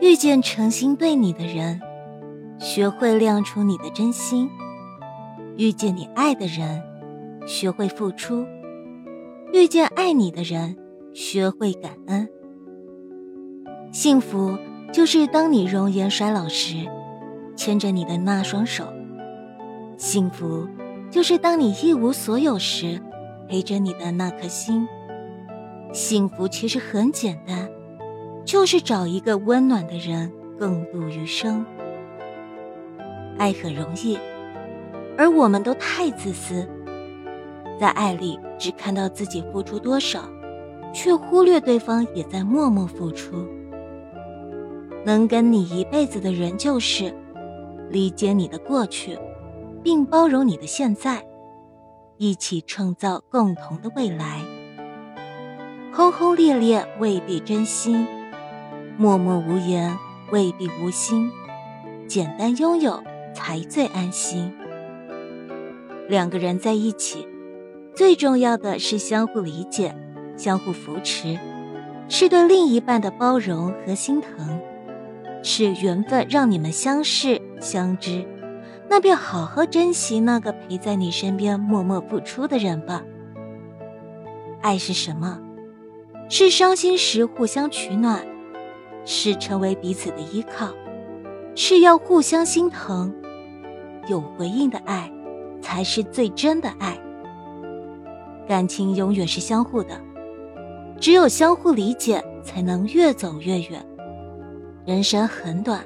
遇见诚心对你的人，学会亮出你的真心；遇见你爱的人，学会付出；遇见爱你的人，学会感恩。幸福就是当你容颜衰老时，牵着你的那双手；幸福就是当你一无所有时，陪着你的那颗心。幸福其实很简单。就是找一个温暖的人共度余生。爱很容易，而我们都太自私，在爱里只看到自己付出多少，却忽略对方也在默默付出。能跟你一辈子的人，就是理解你的过去，并包容你的现在，一起创造共同的未来。轰轰烈烈未必真心。默默无言未必无心，简单拥有才最安心。两个人在一起，最重要的是相互理解、相互扶持，是对另一半的包容和心疼，是缘分让你们相识相知。那便好好珍惜那个陪在你身边默默付出的人吧。爱是什么？是伤心时互相取暖。是成为彼此的依靠，是要互相心疼，有回应的爱，才是最真的爱。感情永远是相互的，只有相互理解，才能越走越远。人生很短，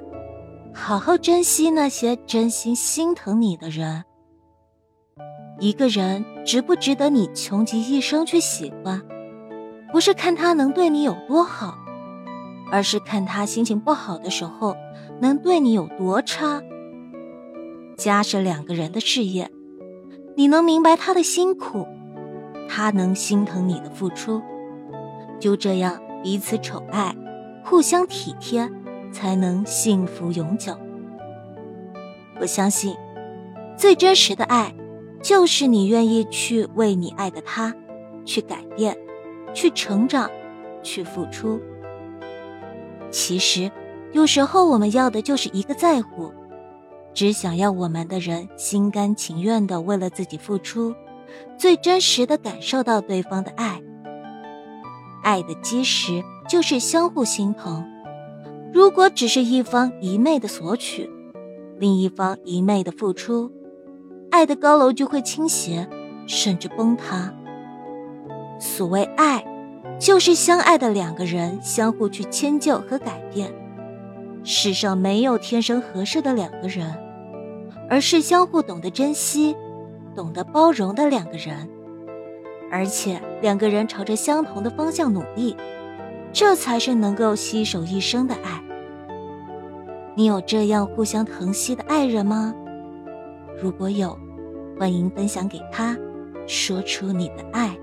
好好珍惜那些真心心疼你的人。一个人值不值得你穷极一生去喜欢，不是看他能对你有多好。而是看他心情不好的时候，能对你有多差。家是两个人的事业，你能明白他的辛苦，他能心疼你的付出，就这样彼此宠爱，互相体贴，才能幸福永久。我相信，最真实的爱，就是你愿意去为你爱的他，去改变，去成长，去付出。其实，有时候我们要的就是一个在乎，只想要我们的人心甘情愿的为了自己付出，最真实的感受到对方的爱。爱的基石就是相互心疼。如果只是一方一昧的索取，另一方一昧的付出，爱的高楼就会倾斜，甚至崩塌。所谓爱。就是相爱的两个人相互去迁就和改变。世上没有天生合适的两个人，而是相互懂得珍惜、懂得包容的两个人。而且两个人朝着相同的方向努力，这才是能够携手一生的爱。你有这样互相疼惜的爱人吗？如果有，欢迎分享给他，说出你的爱。